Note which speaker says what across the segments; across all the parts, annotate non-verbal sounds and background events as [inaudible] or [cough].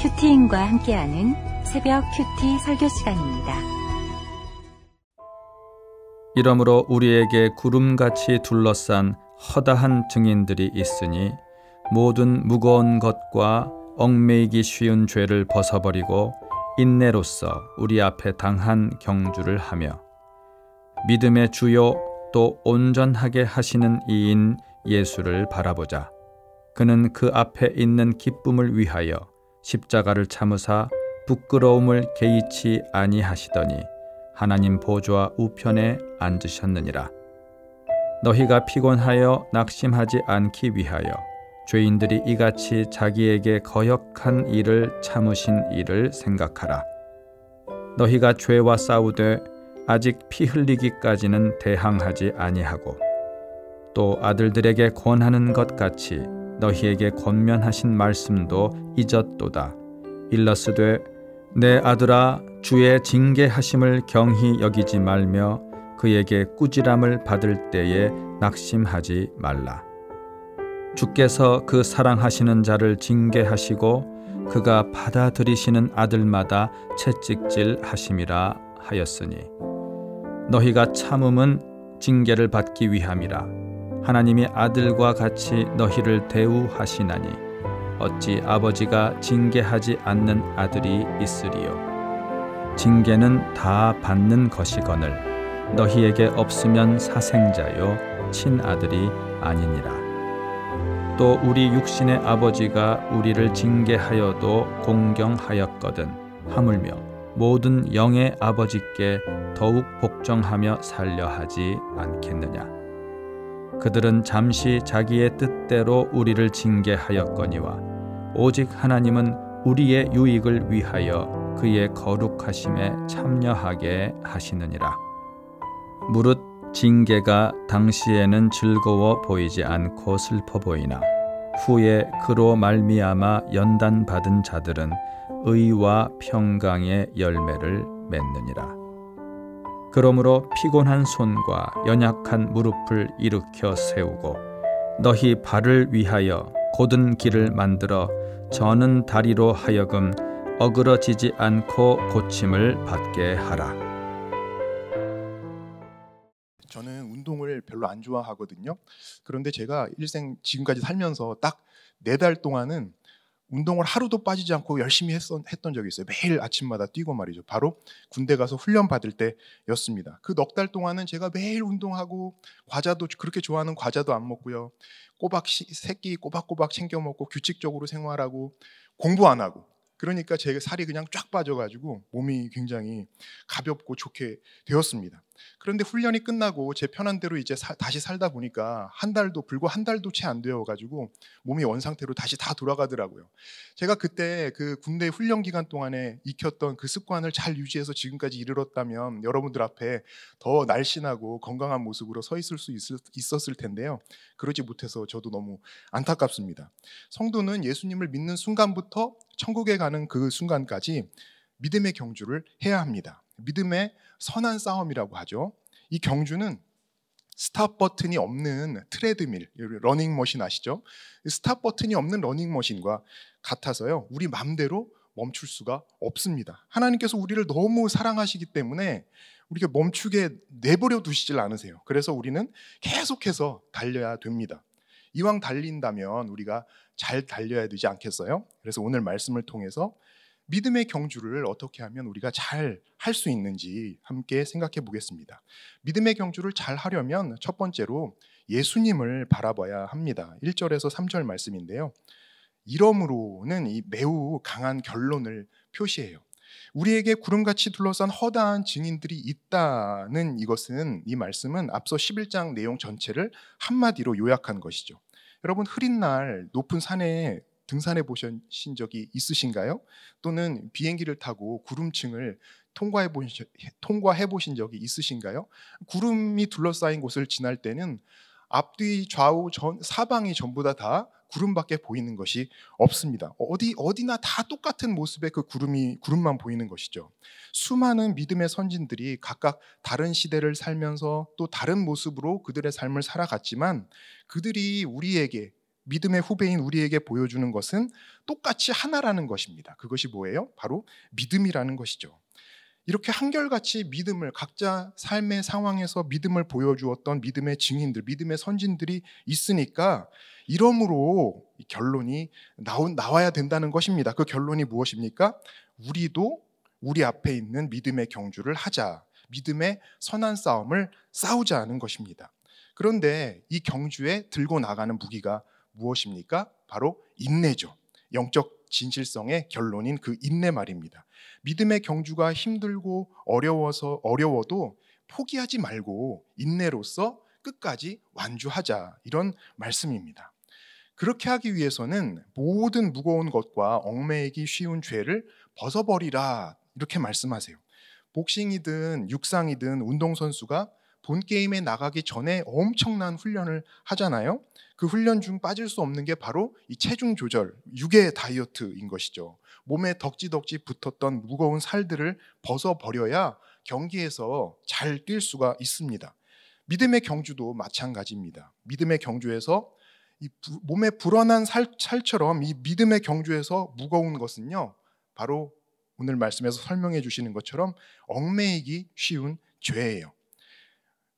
Speaker 1: 큐티인과 함께하는 새벽 큐티 설교 시간입니다.
Speaker 2: 이러므로 우리에게 구름같이 둘러싼 허다한 증인들이 있으니 모든 무거운 것과 얽매이기 쉬운 죄를 벗어버리고 인내로서 우리 앞에 당한 경주를 하며 믿음의 주요 또 온전하게 하시는 이인 예수를 바라보자. 그는 그 앞에 있는 기쁨을 위하여 십자가를 참으사 부끄러움을 개의치 아니하시더니 하나님 보좌 우편에 앉으셨느니라. 너희가 피곤하여 낙심하지 않기 위하여 죄인들이 이같이 자기에게 거역한 일을 참으신 일을 생각하라. 너희가 죄와 싸우되 아직 피 흘리기까지는 대항하지 아니하고 또 아들들에게 권하는 것 같이 너희에게 권면하신 말씀도 잊었도다. 일러스되 내 아들아 주의 징계하심을 경히 여기지 말며 그에게 꾸지람을 받을 때에 낙심하지 말라. 주께서 그 사랑하시는 자를 징계하시고 그가 받아들이시는 아들마다 채찍질 하심이라 하였으니 너희가 참음은 징계를 받기 위함이라 하나님이 아들과 같이 너희를 대우하시나니 어찌 아버지가 징계하지 않는 아들이 있으리요? 징계는 다 받는 것이거늘 너희에게 없으면 사생자요 친아들이 아니니라. 또 우리 육신의 아버지가 우리를 징계하여도 공경하였거든 하물며 모든 영의 아버지께 더욱 복종하며 살려 하지 않겠느냐 그들은 잠시 자기의 뜻대로 우리를 징계하였거니와 오직 하나님은 우리의 유익을 위하여 그의 거룩하심에 참여하게 하시느니라 무릇 징계가 당시에는 즐거워 보이지 않고 슬퍼 보이나 후에 그로 말미암아 연단 받은 자들은 의와 평강의 열매를 맺느니라. 그러므로 피곤한 손과 연약한 무릎을 일으켜 세우고 너희 발을 위하여 곧은 길을 만들어 저는 다리로 하여금 어그러지지 않고 고침을 받게 하라.
Speaker 3: 저는 운동을 별로 안 좋아하거든요. 그런데 제가 일생 지금까지 살면서 딱 네 달 동안은 운동을 하루도 빠지지 않고 열심히 했던, 했던 적이 있어요. 매일 아침마다 뛰고 말이죠. 바로 군대 가서 훈련 받을 때였습니다. 그 넉 달 동안은 제가 매일 운동하고 과자도 그렇게 좋아하는 과자도 안 먹고요. 꼬박 새끼 꼬박꼬박 챙겨 먹고 규칙적으로 생활하고 공부 안 하고 그러니까 제 살이 그냥 쫙 빠져가지고 몸이 굉장히 가볍고 좋게 되었습니다. 그런데 훈련이 끝나고 제 편한 대로 이제 사, 다시 살다 보니까 한 달도 불과 한 달도 채 안 되어 가지고 몸이 원 상태로 다시 다 돌아가더라고요. 제가 그때 그 군대 훈련 기간 동안에 익혔던 그 습관을 잘 유지해서 지금까지 이르렀다면 여러분들 앞에 더 날씬하고 건강한 모습으로 서 있을 수 있었을 텐데요. 그러지 못해서 저도 너무 안타깝습니다. 성도는 예수님을 믿는 순간부터 천국에 가는 그 순간까지 믿음의 경주를 해야 합니다. 믿음의 선한 싸움이라고 하죠. 이 경주는 stop 버튼이 없는 트레드밀, 러닝머신 아시죠? stop 버튼이 없는 러닝머신과 같아서요. 우리 맘대로 멈출 수가 없습니다. 하나님께서 우리를 너무 사랑하시기 때문에 우리가 멈추게 내버려 두시질 않으세요. 그래서 우리는 계속해서 달려야 됩니다. 이왕 달린다면 우리가 잘 달려야 되지 않겠어요? 그래서 오늘 말씀을 통해서 믿음의 경주를 어떻게 하면 우리가 잘 할 수 있는지 함께 생각해 보겠습니다. 믿음의 경주를 잘 하려면 첫 번째로 예수님을 바라봐야 합니다. 1절에서 3절 말씀인데요. 이러므로는 이 매우 강한 결론을 표시해요. 우리에게 구름같이 둘러싼 허다한 증인들이 있다는 이것은 이 말씀은 앞서 11장 내용 전체를 한마디로 요약한 것이죠. 여러분 흐린 날 높은 산에 등산해 보신 적이 있으신가요? 또는 비행기를 타고 구름층을 통과해 보신, 통과해 보신 적이 있으신가요? 구름이 둘러싸인 곳을 지날 때는 앞뒤 좌우 전, 사방이 전부 다, 다 구름밖에 보이는 것이 없습니다. 어디 어디나 다 똑같은 모습의 그 구름이 구름만 보이는 것이죠. 수많은 믿음의 선진들이 각각 다른 시대를 살면서 또 다른 모습으로 그들의 삶을 살아갔지만 그들이 우리에게 믿음의 후배인 우리에게 보여주는 것은 똑같이 하나라는 것입니다. 그것이 뭐예요? 바로 믿음이라는 것이죠. 이렇게 한결같이 믿음을 각자 삶의 상황에서 믿음을 보여주었던 믿음의 증인들, 믿음의 선진들이 있으니까 이러므로 결론이 나온, 나와야 된다는 것입니다. 그 결론이 무엇입니까? 우리도 우리 앞에 있는 믿음의 경주를 하자. 믿음의 선한 싸움을 싸우자는 것입니다. 그런데 이 경주에 들고 나가는 무기가 무엇입니까? 바로 인내죠. 영적 진실성의 결론인 그 인내 말입니다. 믿음의 경주가 힘들고 어려워서 어려워도 포기하지 말고 인내로서 끝까지 완주하자 이런 말씀입니다. 그렇게 하기 위해서는 모든 무거운 것과 얽매이기 쉬운 죄를 벗어버리라 이렇게 말씀하세요. 복싱이든 육상이든 운동선수가 본 게임에 나가기 전에 엄청난 훈련을 하잖아요. 그 훈련 중 빠질 수 없는 게 바로 이 체중 조절, 유계 다이어트인 것이죠. 몸에 덕지덕지 붙었던 무거운 살들을 벗어버려야 경기에서 잘 뛸 수가 있습니다. 믿음의 경주도 마찬가지입니다. 믿음의 경주에서 이 몸에 불어난 살, 살처럼 이 믿음의 경주에서 무거운 것은요, 바로 오늘 말씀에서 설명해 주시는 것처럼 얽매이기 쉬운 죄예요.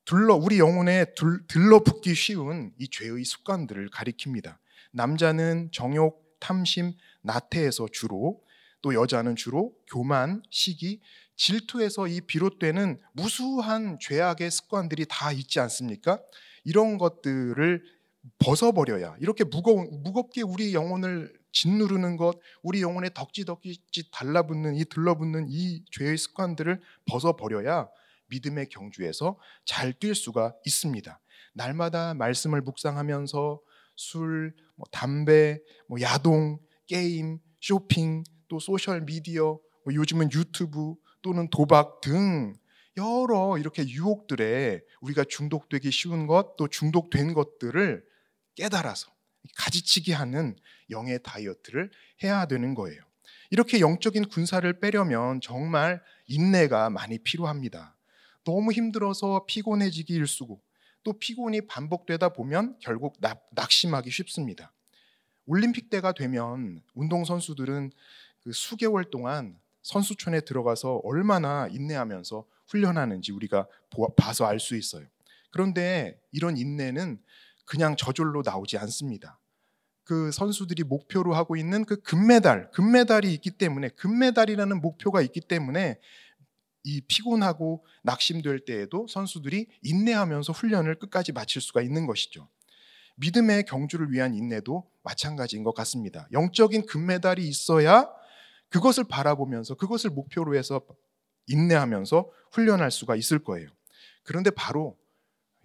Speaker 3: 둘러 우리 영혼에 둘, 들러붙기 쉬운 이 죄의 습관들을 가리킵니다. 남자는 정욕, 탐심, 나태에서 주로 또 여자는 주로 교만, 시기, 질투에서 이 비롯되는 무수한 죄악의 습관들이 다 있지 않습니까? 이런 것들을 벗어버려야 이렇게 무거운 무겁게 우리 영혼을 짓누르는 것, 우리 영혼에 덕지덕지 달라붙는 이 들러붙는 이 죄의 습관들을 벗어버려야 믿음의 경주에서 잘 뛸 수가 있습니다. 날마다 말씀을 묵상하면서 술, 뭐 담배, 뭐 야동, 게임, 쇼핑, 또 소셜 미디어, 뭐 요즘은 유튜브 또는 도박 등 여러 이렇게 유혹들에 우리가 중독되기 쉬운 것, 또 중독된 것들을 깨달아서 가지치기 하는 영의 다이어트를 해야 되는 거예요. 이렇게 영적인 군사를 빼려면 정말 인내가 많이 필요합니다. 너무 힘들어서 피곤해지기 일쑤고 또 피곤이 반복되다 보면 결국 낙, 낙심하기 쉽습니다. 올림픽 때가 되면 운동 선수들은 그 수개월 동안 선수촌에 들어가서 얼마나 인내하면서 훈련하는지 우리가 봐서 알 수 있어요. 그런데 이런 인내는 그냥 저절로 나오지 않습니다. 그 선수들이 목표로 하고 있는 그 금메달, 금메달이 있기 때문에 금메달이라는 목표가 있기 때문에 이 피곤하고 낙심될 때에도 선수들이 인내하면서 훈련을 끝까지 마칠 수가 있는 것이죠. 믿음의 경주를 위한 인내도 마찬가지인 것 같습니다. 영적인 금메달이 있어야 그것을 바라보면서 그것을 목표로 해서 인내하면서 훈련할 수가 있을 거예요. 그런데 바로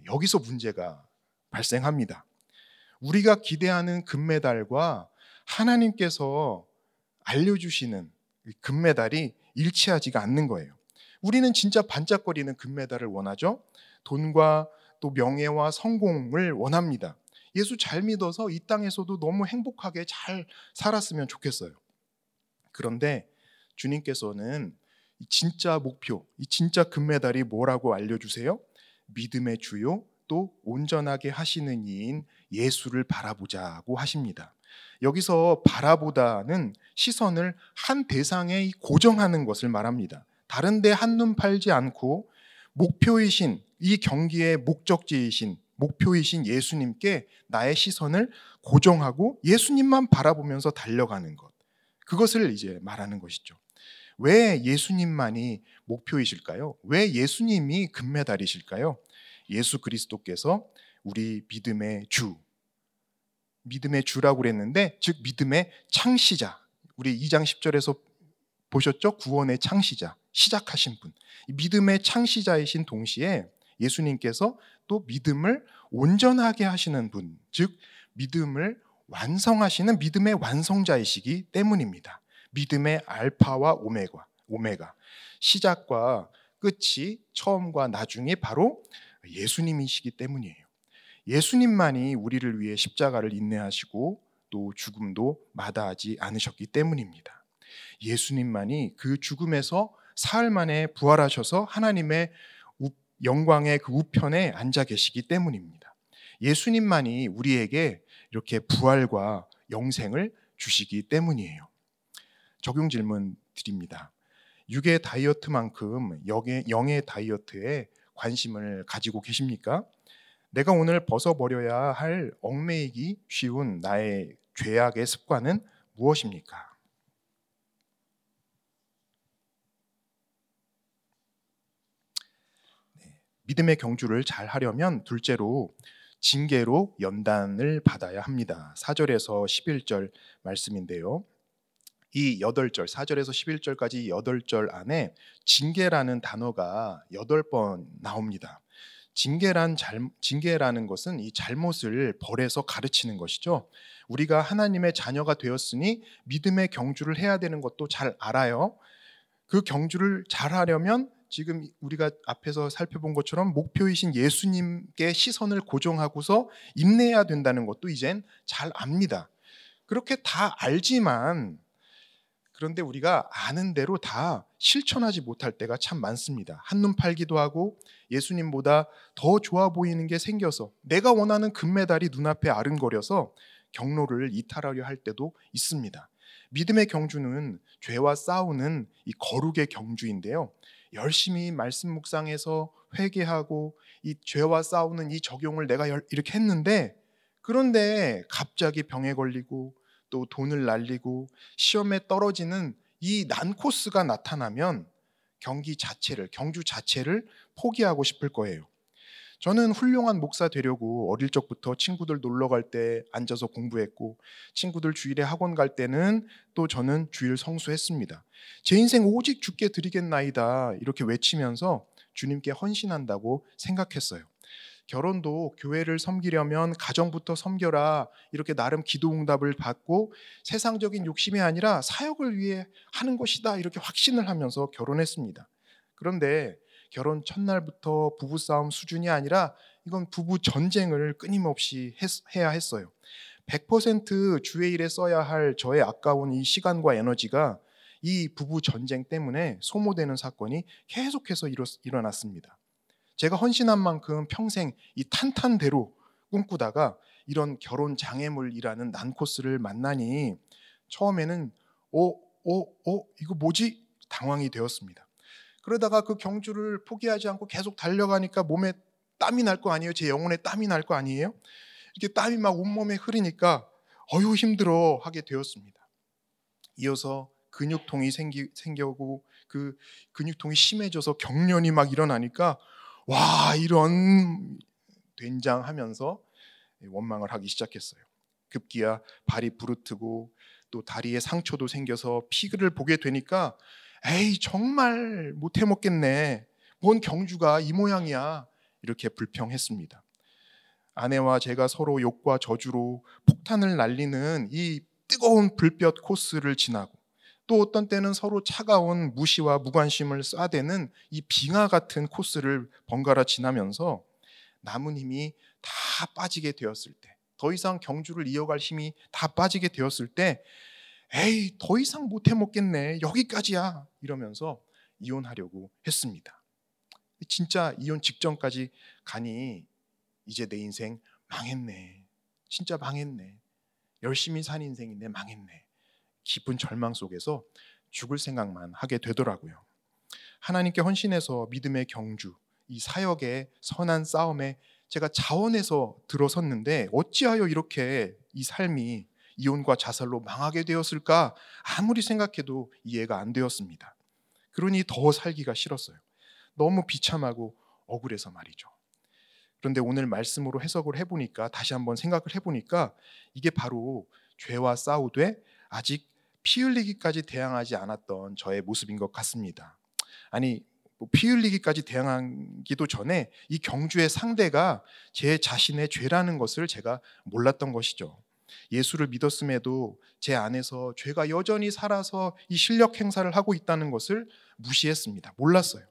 Speaker 3: 여기서 문제가 발생합니다. 우리가 기대하는 금메달과 하나님께서 알려주시는 금메달이 일치하지가 않는 거예요. 우리는 진짜 반짝거리는 금메달을 원하죠. 돈과 또 명예와 성공을 원합니다. 예수 잘 믿어서 이 땅에서도 너무 행복하게 잘 살았으면 좋겠어요. 그런데 주님께서는 진짜 목표, 이 진짜 금메달이 뭐라고 알려주세요? 믿음의 주요 또 온전하게 하시는 이인 예수를 바라보자고 하십니다. 여기서 바라보다는 시선을 한 대상에 고정하는 것을 말합니다. 다른데 한눈 팔지 않고 목표이신 이 경기의 목적지이신 목표이신 예수님께 나의 시선을 고정하고 예수님만 바라보면서 달려가는 것. 그것을 이제 말하는 것이죠. 왜 예수님만이 목표이실까요? 왜 예수님이 금메달이실까요? 예수 그리스도께서 우리 믿음의 주, 믿음의 주라고 그랬는데, 즉 믿음의 창시자. 우리 2장 10절에서 보셨죠? 구원의 창시자, 시작하신 분. 믿음의 창시자이신 동시에 예수님께서 또 믿음을 온전하게 하시는 분, 즉 믿음을 완성하시는 믿음의 완성자이시기 때문입니다. 믿음의 알파와 오메가, 오메가. 시작과 끝이 처음과 나중이 바로 예수님이시기 때문이에요. 예수님만이 우리를 위해 십자가를 인내하시고 또 죽음도 마다하지 않으셨기 때문입니다. 예수님만이 그 죽음에서 사흘 만에 부활하셔서 하나님의 영광의 그 우편에 앉아 계시기 때문입니다. 예수님만이 우리에게 이렇게 부활과 영생을 주시기 때문이에요. 적용 질문 드립니다. 육의 다이어트만큼 영의, 영의 다이어트에 관심을 가지고 계십니까? 내가 오늘 벗어버려야 할 얽매이기 쉬운 나의 죄악의 습관은 무엇입니까? 네, 믿음의 경주를 잘 하려면 둘째로 징계로 연단을 받아야 합니다. 4절에서 11절 말씀인데요. 이 8절, 4절에서 11절까지 8절 안에 징계라는 단어가 8번 나옵니다. 징계란 잘, 징계라는 것은 이 잘못을 벌해서 가르치는 것이죠. 우리가 하나님의 자녀가 되었으니 믿음의 경주를 해야 되는 것도 잘 알아요. 그 경주를 잘 하려면 지금 우리가 앞에서 살펴본 것처럼 목표이신 예수님께 시선을 고정하고서 인내해야 된다는 것도 이젠 잘 압니다. 그렇게 다 알지만 그런데 우리가 아는 대로 다 실천하지 못할 때가 참 많습니다. 한눈 팔기도 하고 예수님보다 더 좋아 보이는 게 생겨서 내가 원하는 금메달이 눈앞에 아른거려서 경로를 이탈하려 할 때도 있습니다. 믿음의 경주는 죄와 싸우는 이 거룩의 경주인데요. 열심히 말씀 묵상해서 회개하고 이 죄와 싸우는 이 적용을 내가 이렇게 했는데 그런데 갑자기 병에 걸리고 또 돈을 날리고 시험에 떨어지는 이 난코스가 나타나면 경기 자체를 경주 자체를 포기하고 싶을 거예요. 저는 훌륭한 목사 되려고 어릴 적부터 친구들 놀러 갈 때 앉아서 공부했고 친구들 주일에 학원 갈 때는 또 저는 주일 성수했습니다. 제 인생 오직 죽게 드리겠나이다 이렇게 외치면서 주님께 헌신한다고 생각했어요. 결혼도 교회를 섬기려면 가정부터 섬겨라 이렇게 나름 기도 응답을 받고 세상적인 욕심이 아니라 사역을 위해 하는 것이다 이렇게 확신을 하면서 결혼했습니다. 그런데 결혼 첫날부터 부부싸움 수준이 아니라 이건 부부 전쟁을 끊임없이 했, 해야 했어요. 100% 주의 일에 써야 할 저의 아까운 이 시간과 에너지가 이 부부 전쟁 때문에 소모되는 사건이 계속해서 일어났습니다. 제가 헌신한 만큼 평생 이 탄탄대로 꿈꾸다가 이런 결혼 장애물이라는 난코스를 만나니 처음에는 오, 오, 오, 이거 뭐지? 당황이 되었습니다. 그러다가 그 경주를 포기하지 않고 계속 달려가니까 몸에 땀이 날 거 아니에요? 제 영혼에 땀이 날 거 아니에요? 이렇게 땀이 막 온몸에 흐르니까 어휴 힘들어 하게 되었습니다. 이어서 근육통이 생기, 생겨고 그 근육통이 심해져서 경련이 막 일어나니까 와 이런 된장 하면서 원망을 하기 시작했어요. 급기야 발이 부르트고 또 다리에 상처도 생겨서 피를 보게 되니까 에이 정말 못해 먹겠네. 뭔 경주가 이 모양이야. 이렇게 불평했습니다. 아내와 제가 서로 욕과 저주로 폭탄을 날리는 이 뜨거운 불볕 코스를 지나고 또 어떤 때는 서로 차가운 무시와 무관심을 쏴대는 이 빙하 같은 코스를 번갈아 지나면서 남은 힘이 다 빠지게 되었을 때, 더 이상 경주를 이어갈 힘이 다 빠지게 되었을 때, 에이, 더 이상 못 해 먹겠네. 여기까지야. 이러면서 이혼하려고 했습니다. 진짜 이혼 직전까지 가니 이제 내 인생 망했네. 진짜 망했네. 열심히 산 인생인데 망했네. 깊은 절망 속에서 죽을 생각만 하게 되더라고요. 하나님께 헌신해서 믿음의 경주, 이 사역의 선한 싸움에 제가 자원해서 들어섰는데 어찌하여 이렇게 이 삶이 이혼과 자살로 망하게 되었을까 아무리 생각해도 이해가 안 되었습니다. 그러니 더 살기가 싫었어요. 너무 비참하고 억울해서 말이죠. 그런데 오늘 말씀으로 해석을 해보니까 다시 한번 생각을 해보니까 이게 바로 죄와 싸우되 아직 피 흘리기까지 대항하지 않았던 저의 모습인 것 같습니다. 아니 뭐피 흘리기까지 대항하기도 전에 이 경주의 상대가 제 자신의 죄라는 것을 제가 몰랐던 것이죠. 예수를 믿었음에도 제 안에서 죄가 여전히 살아서 이 실력 행사를 하고 있다는 것을 무시했습니다. 몰랐어요.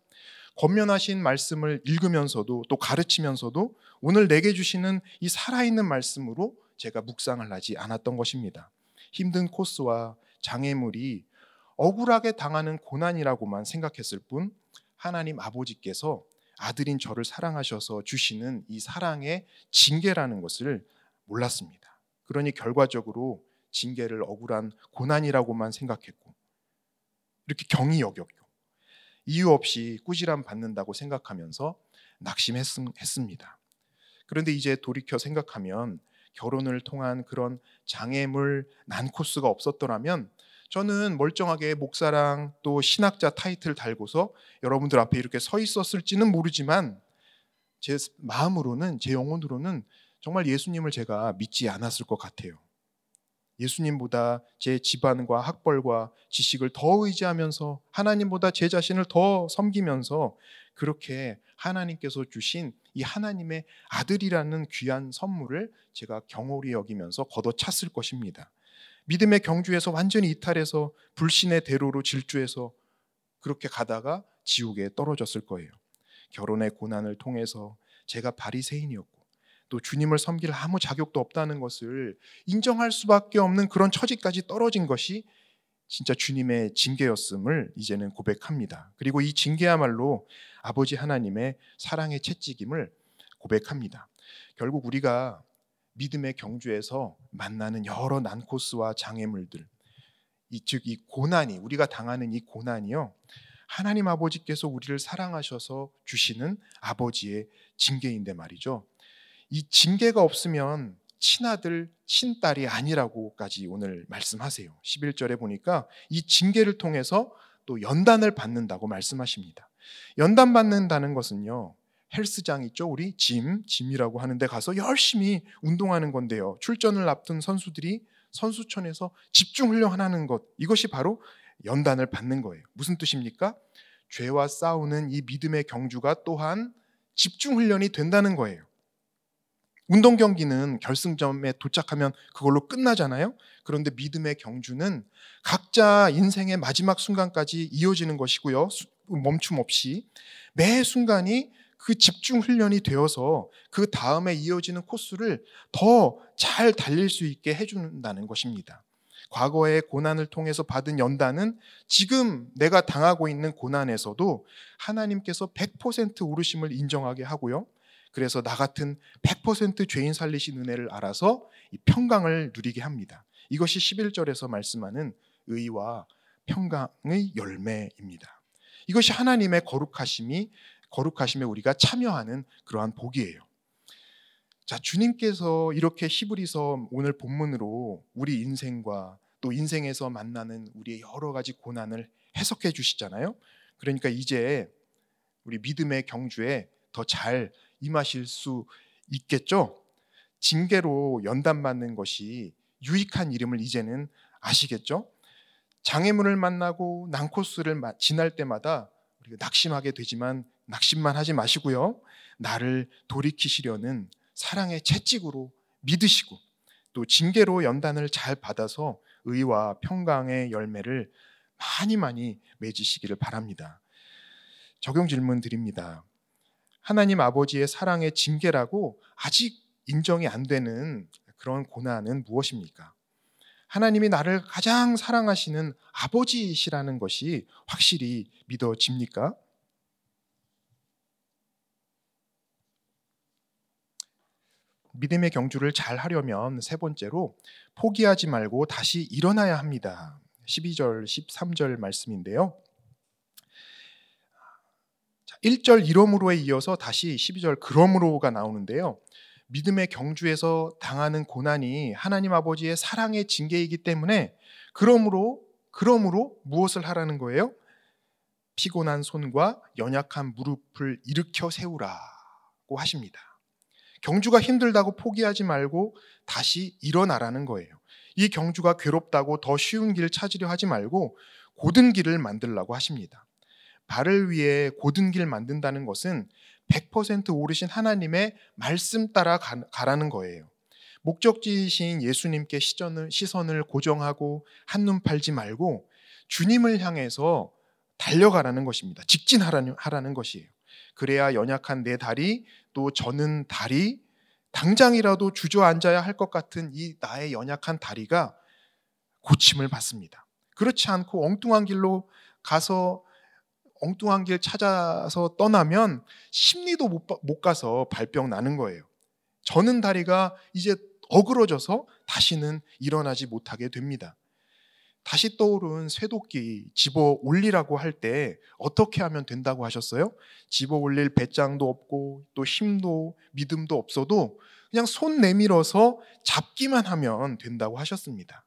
Speaker 3: 권면하신 말씀을 읽으면서도 또 가르치면서도 오늘 내게 주시는 이 살아있는 말씀으로 제가 묵상을 하지 않았던 것입니다. 힘든 코스와 장애물이 억울하게 당하는 고난이라고만 생각했을 뿐 하나님 아버지께서 아들인 저를 사랑하셔서 주시는 이 사랑의 징계라는 것을 몰랐습니다. 그러니 결과적으로 징계를 억울한 고난이라고만 생각했고 이렇게 경이 여겼고 이유 없이 꾸지람 받는다고 생각하면서 낙심했습니다. 그런데 이제 돌이켜 생각하면 결혼을 통한 그런 장애물 난코스가 없었더라면 저는 멀쩡하게 목사랑 또 신학자 타이틀 달고서 여러분들 앞에 이렇게 서 있었을지는 모르지만 제 마음으로는 제 영혼으로는 정말 예수님을 제가 믿지 않았을 것 같아요. 예수님보다 제 집안과 학벌과 지식을 더 의지하면서 하나님보다 제 자신을 더 섬기면서 그렇게 하나님께서 주신 이 하나님의 아들이라는 귀한 선물을 제가 경홀히 여기면서 걷어찼을 것입니다. 믿음의 경주에서 완전히 이탈해서 불신의 대로로 질주해서 그렇게 가다가 지옥에 떨어졌을 거예요. 결혼의 고난을 통해서 제가 바리새인이었고 또 주님을 섬길 아무 자격도 없다는 것을 인정할 수밖에 없는 그런 처지까지 떨어진 것이 진짜 주님의 징계였음을 이제는 고백합니다. 그리고 이 징계야말로 아버지 하나님의 사랑의 채찍임을 고백합니다. 결국 우리가 믿음의 경주에서 만나는 여러 난코스와 장애물들, 이즉이 고난이 우리가 당하는 이 고난이요. 하나님 아버지께서 우리를 사랑하셔서 주시는 아버지의 징계인데 말이죠. 이 징계가 없으면 친아들, 친딸이 아니라고까지 오늘 말씀하세요. 11절에 보니까 이 징계를 통해서 또 연단을 받는다고 말씀하십니다. 연단 받는다는 것은요. 헬스장 있죠? 우리 짐, 짐이라고 하는데 가서 열심히 운동하는 건데요. 출전을 앞둔 선수들이 선수촌에서 집중 훈련하는 것. 이것이 바로 연단을 받는 거예요. 무슨 뜻입니까? 죄와 싸우는 이 믿음의 경주가 또한 집중 훈련이 된다는 거예요. 운동 경기는 결승점에 도착하면 그걸로 끝나잖아요. 그런데 믿음의 경주는 각자 인생의 마지막 순간까지 이어지는 것이고요. 멈춤 없이 매 순간이 그 집중 훈련이 되어서 그 다음에 이어지는 코스를 더 잘 달릴 수 있게 해준다는 것입니다. 과거의 고난을 통해서 받은 연단은 지금 내가 당하고 있는 고난에서도 하나님께서 100% 우르심을 인정하게 하고요. 그래서 나 같은 100% 죄인 살리신 은혜를 알아서 이 평강을 누리게 합니다. 이것이 11절에서 말씀하는 의와 평강의 열매입니다. 이것이 하나님의 거룩하심이 거룩하심에 우리가 참여하는 그러한 복이에요. 자, 주님께서 이렇게 히브리서 오늘 본문으로 우리 인생과 또 인생에서 만나는 우리의 여러 가지 고난을 해석해 주시잖아요. 그러니까 이제 우리 믿음의 경주에 더 잘 임하실 수 있겠죠? 징계로 연단 받는 것이 유익한 이름을 이제는 아시겠죠? 장애물을 만나고 난코스를 지날 때마다 우리가 낙심하게 되지만 낙심만 하지 마시고요. 나를 돌이키시려는 사랑의 채찍으로 믿으시고 또 징계로 연단을 잘 받아서 의와 평강의 열매를 많이 많이 맺으시기를 바랍니다. 적용 질문 드립니다. 하나님 아버지의 사랑의 징계라고 아직 인정이 안 되는 그런 고난은 무엇입니까? 하나님이 나를 가장 사랑하시는 아버지시라는 것이 확실히 믿어집니까? 믿음의 경주를 잘 하려면 세 번째로 포기하지 말고 다시 일어나야 합니다. 12절, 13절 말씀인데요. 1절 이러므로에 이어서 다시 12절 그러므로가 나오는데요. 믿음의 경주에서 당하는 고난이 하나님 아버지의 사랑의 징계이기 때문에 그러므로 그러므로 무엇을 하라는 거예요? 피곤한 손과 연약한 무릎을 일으켜 세우라고 하십니다. 경주가 힘들다고 포기하지 말고 다시 일어나라는 거예요. 이 경주가 괴롭다고 더 쉬운 길을 찾으려 하지 말고 고든 길을 만들라고 하십니다. 발을 위해 고든 길 만든다는 것은 100% 오르신 하나님의 말씀 따라 가라는 거예요. 목적지이신 예수님께 시선을 고정하고 한눈 팔지 말고 주님을 향해서 달려가라는 것입니다. 직진하라는 것이에요. 그래야 연약한 내 다리 또 저는 다리 당장이라도 주저앉아야 할 것 같은 이 나의 연약한 다리가 고침을 받습니다. 그렇지 않고 엉뚱한 길로 가서 엉뚱한 길 찾아서 떠나면 심리도 못, 못 가서 발병 나는 거예요. 저는 다리가 이제 어그러져서 다시는 일어나지 못하게 됩니다. 다시 떠오른 쇠도끼 집어 올리라고 할 때 어떻게 하면 된다고 하셨어요? 집어 올릴 배짱도 없고 또 힘도 믿음도 없어도 그냥 손 내밀어서 잡기만 하면 된다고 하셨습니다.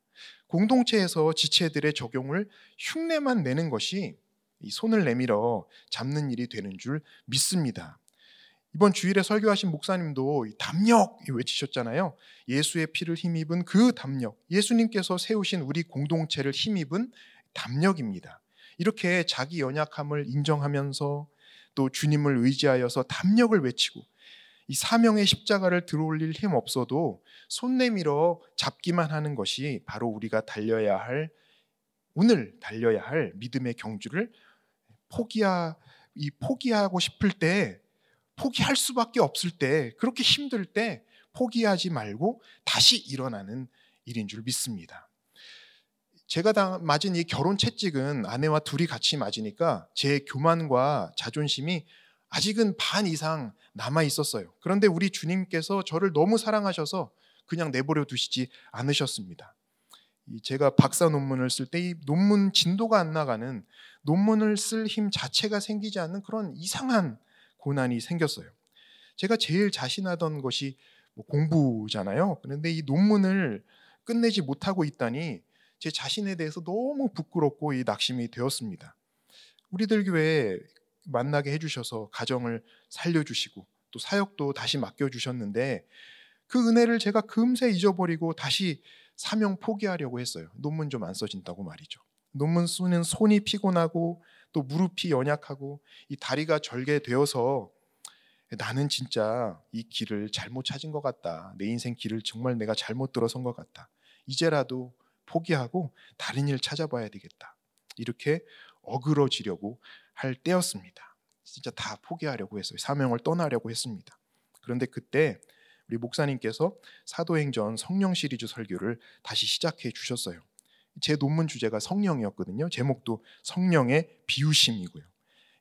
Speaker 3: 공동체에서 지체들의 적용을 흉내만 내는 것이 이 손을 내밀어 잡는 일이 되는 줄 믿습니다. 이번 주일에 설교하신 목사님도 담력 외치셨잖아요. 예수의 피를 힘입은 그 담력, 예수님께서 세우신 우리 공동체를 힘입은 담력입니다. 이렇게 자기 연약함을 인정하면서 또 주님을 의지하여서 담력을 외치고 이 사명의 십자가를 들어올릴 힘 없어도 손 내밀어 잡기만 하는 것이 바로 우리가 달려야 할 오늘 달려야 할 믿음의 경주를 포기하 이 포기하고 싶을 때 포기할 수밖에 없을 때 그렇게 힘들 때 포기하지 말고 다시 일어나는 일인 줄 믿습니다. 제가 다 맞은 이 결혼 채찍은 아내와 둘이 같이 맞으니까 제 교만과 자존심이 아직은 반 이상 남아 있었어요. 그런데 우리 주님께서 저를 너무 사랑하셔서 그냥 내버려 두시지 않으셨습니다. 제가 박사 논문을 쓸 때 이 논문 진도가 안 나가는 논문을 쓸 힘 자체가 생기지 않는 그런 이상한 고난이 생겼어요. 제가 제일 자신하던 것이 뭐 공부잖아요. 그런데 이 논문을 끝내지 못하고 있다니 제 자신에 대해서 너무 부끄럽고 이 낙심이 되었습니다. 우리들 교회 만나게 해주셔서 가정을 살려주시고 또 사역도 다시 맡겨주셨는데 그 은혜를 제가 금세 잊어버리고 다시 사명 포기하려고 했어요. 논문 좀 안 써진다고 말이죠. 논문 쓰는 손이 피곤하고 또 무릎이 연약하고 이 다리가 절개되어서 나는 진짜 이 길을 잘못 찾은 것 같다. 내 인생 길을 정말 내가 잘못 들어선 것 같다. 이제라도 포기하고 다른 일 찾아봐야 되겠다. 이렇게 어그러지려고 할 때였습니다. 진짜 다 포기하려고 했어요. 사명을 떠나려고 했습니다. 그런데 그때 우리 목사님께서 사도행전 성령 시리즈 설교를 다시 시작해 주셨어요. 제 논문 주제가 성령이었거든요. 제목도 성령의 비우심이고요.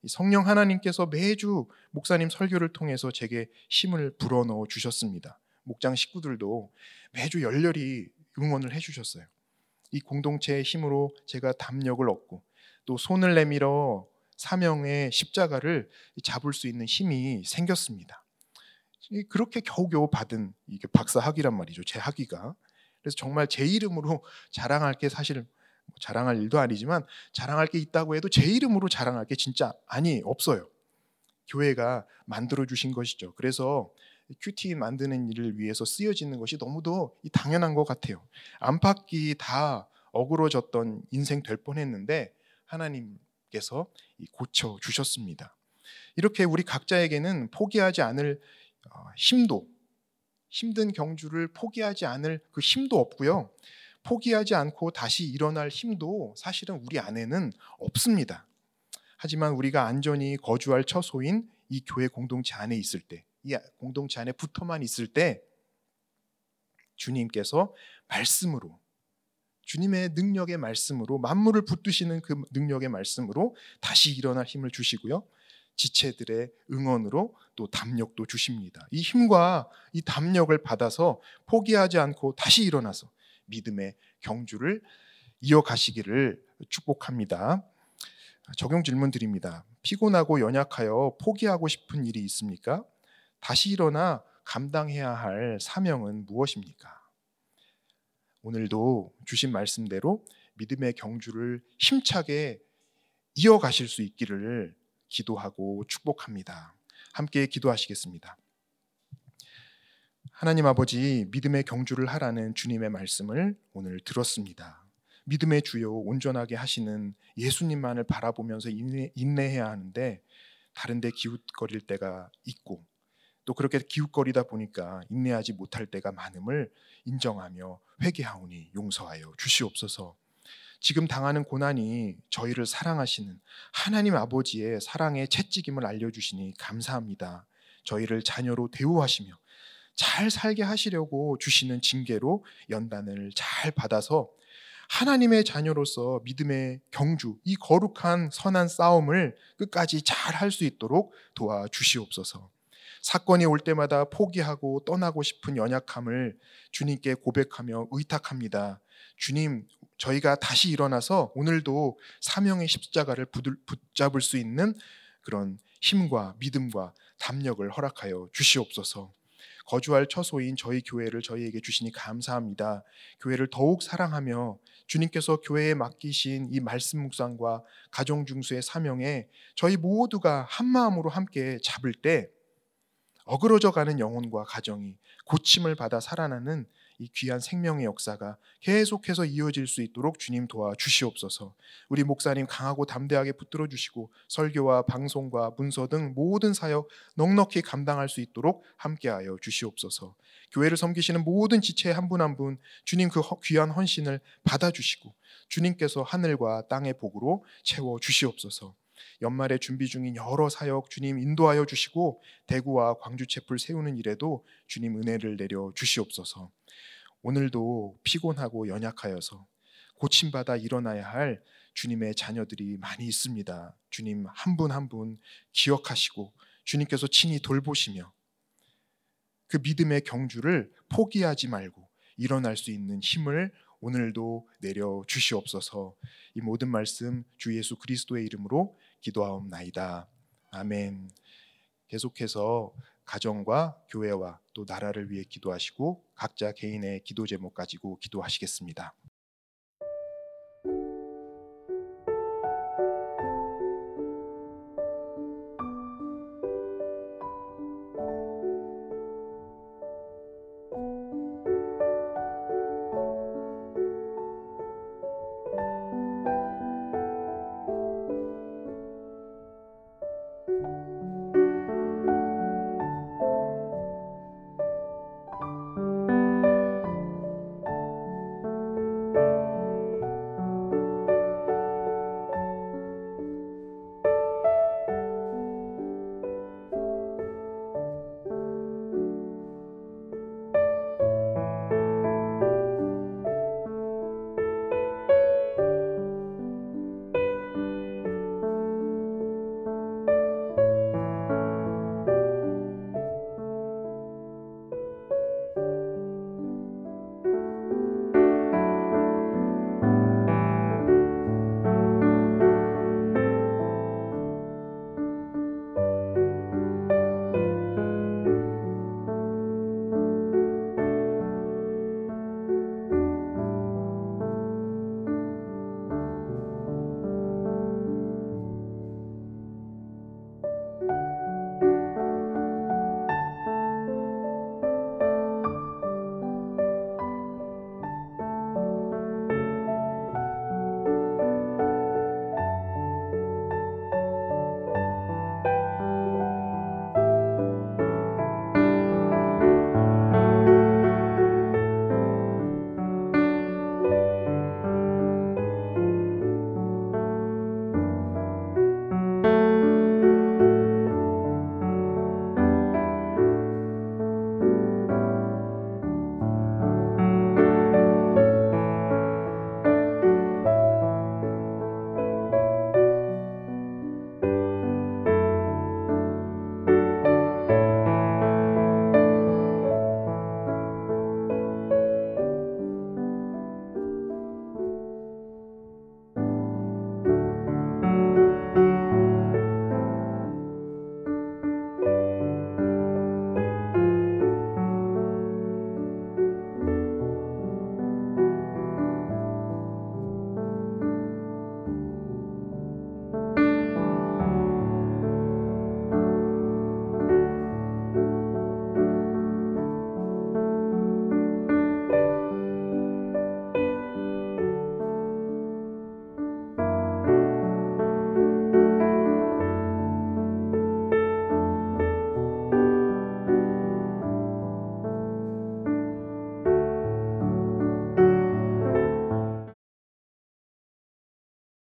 Speaker 3: 성령 하나님께서 매주 목사님 설교를 통해서 제게 힘을 불어넣어 주셨습니다. 목장 식구들도 매주 열렬히 응원을 해주셨어요. 이 공동체의 힘으로 제가 담력을 얻고 또 손을 내밀어 사명의 십자가를 잡을 수 있는 힘이 생겼습니다. 그렇게 겨우겨우 받은 이게 박사 학위란 말이죠. 제 학위가. 그래서 정말 제 이름으로 [laughs] 자랑할 게 사실 뭐 자랑할 일도 아니지만 자랑할 게 있다고 해도 제 이름으로 자랑할 게 진짜 아니 없어요. 교회가 만들어 주신 것이죠. 그래서 큐티 만드는 일을 위해서 쓰여지는 것이 너무도 당연한 것 같아요. 안팎이 다 어그러졌던 인생 될 뻔했는데 하나님께서 고쳐 주셨습니다. 이렇게 우리 각자에게는 포기하지 않을 어, 힘도 힘든 경주를 포기하지 않을 그 힘도 없고요. 포기하지 않고 다시 일어날 힘도 사실은 우리 안에는 없습니다. 하지만 우리가 안전히 거주할 처소인 이 교회 공동체 안에 있을 때, 이 공동체 안에 붙어만 있을 때 주님께서 말씀으로 주님의 능력의 말씀으로 만물을 붙드시는 그 능력의 말씀으로 다시 일어날 힘을 주시고요. 지체들의 응원으로 또 담력도 주십니다. 이 힘과 이 담력을 받아서 포기하지 않고 다시 일어나서 믿음의 경주를 이어가시기를 축복합니다. 적용 질문 드립니다. 피곤하고 연약하여 포기하고 싶은 일이 있습니까? 다시 일어나 감당해야 할 사명은 무엇입니까? 오늘도 주신 말씀대로 믿음의 경주를 힘차게 이어가실 수 있기를 기도하고 축복합니다. 함께 기도하시겠습니다. 하나님 아버지 믿음의 경주를 하라는 주님의 말씀을 오늘 들었습니다. 믿음의 주요 온전하게 하시는 예수님만을 바라보면서 인내, 해야 하는데 다른데 기웃거릴 때가 있고 또 그렇게 기웃거리다 보니까 인내하지 못할 때가 많음을 인정하며 회개하오니 용서하여 주시옵소서. 지금 당하는 고난이 저희를 사랑하시는 하나님 아버지의 사랑의 채찍임을 알려주시니 감사합니다. 저희를 자녀로 대우하시며 잘 살게 하시려고 주시는 징계로 연단을 잘 받아서 하나님의 자녀로서 믿음의 경주, 이 거룩한 선한 싸움을 끝까지 잘 할 수 있도록 도와주시옵소서. 사건이 올 때마다 포기하고 떠나고 싶은 연약함을 주님께 고백하며 의탁합니다. 주님, 저희가 다시 일어나서 오늘도 사명의 십자가를 붙잡을 수 있는 그런 힘과 믿음과 담력을 허락하여 주시옵소서. 거주할 처소인 저희 교회를 저희에게 주시니 감사합니다. 교회를 더욱 사랑하며 주님께서 교회에 맡기신 이 말씀 묵상과 가정 중수의 사명에 저희 모두가 한 마음으로 함께 잡을 때 어그러져 가는 영혼과 가정이 고침을 받아 살아나는 이 귀한 생명의 역사가 계속해서 이어질 수 있도록 주님 도와 주시옵소서. 우리 목사님 강하고 담대하게 붙들어 주시고 설교와 방송과 문서 등 모든 사역 넉넉히 감당할 수 있도록 함께하여 주시옵소서. 교회를 섬기시는 모든 지체 한 분 한분 주님 그 귀한 헌신을 받아 주시고 주님께서 하늘과 땅의 복으로 채워 주시옵소서. 연말에 준비 중인 여러 사역 주님 인도하여 주시고 대구와 광주 채플 세우는 일에도 주님 은혜를 내려 주시옵소서. 오늘도 피곤하고 연약하여서 고침받아 일어나야 할 주님의 자녀들이 많이 있습니다. 주님 한 분 한 분 기억하시고 주님께서 친히 돌보시며 그 믿음의 경주를 포기하지 말고 일어날 수 있는 힘을 오늘도 내려 주시옵소서. 이 모든 말씀 주 예수 그리스도의 이름으로 기도하옵나이다. 아멘. 계속해서 가정과 교회와 또 나라를 위해 기도하시고 각자 개인의 기도 제목 가지고 기도하시겠습니다.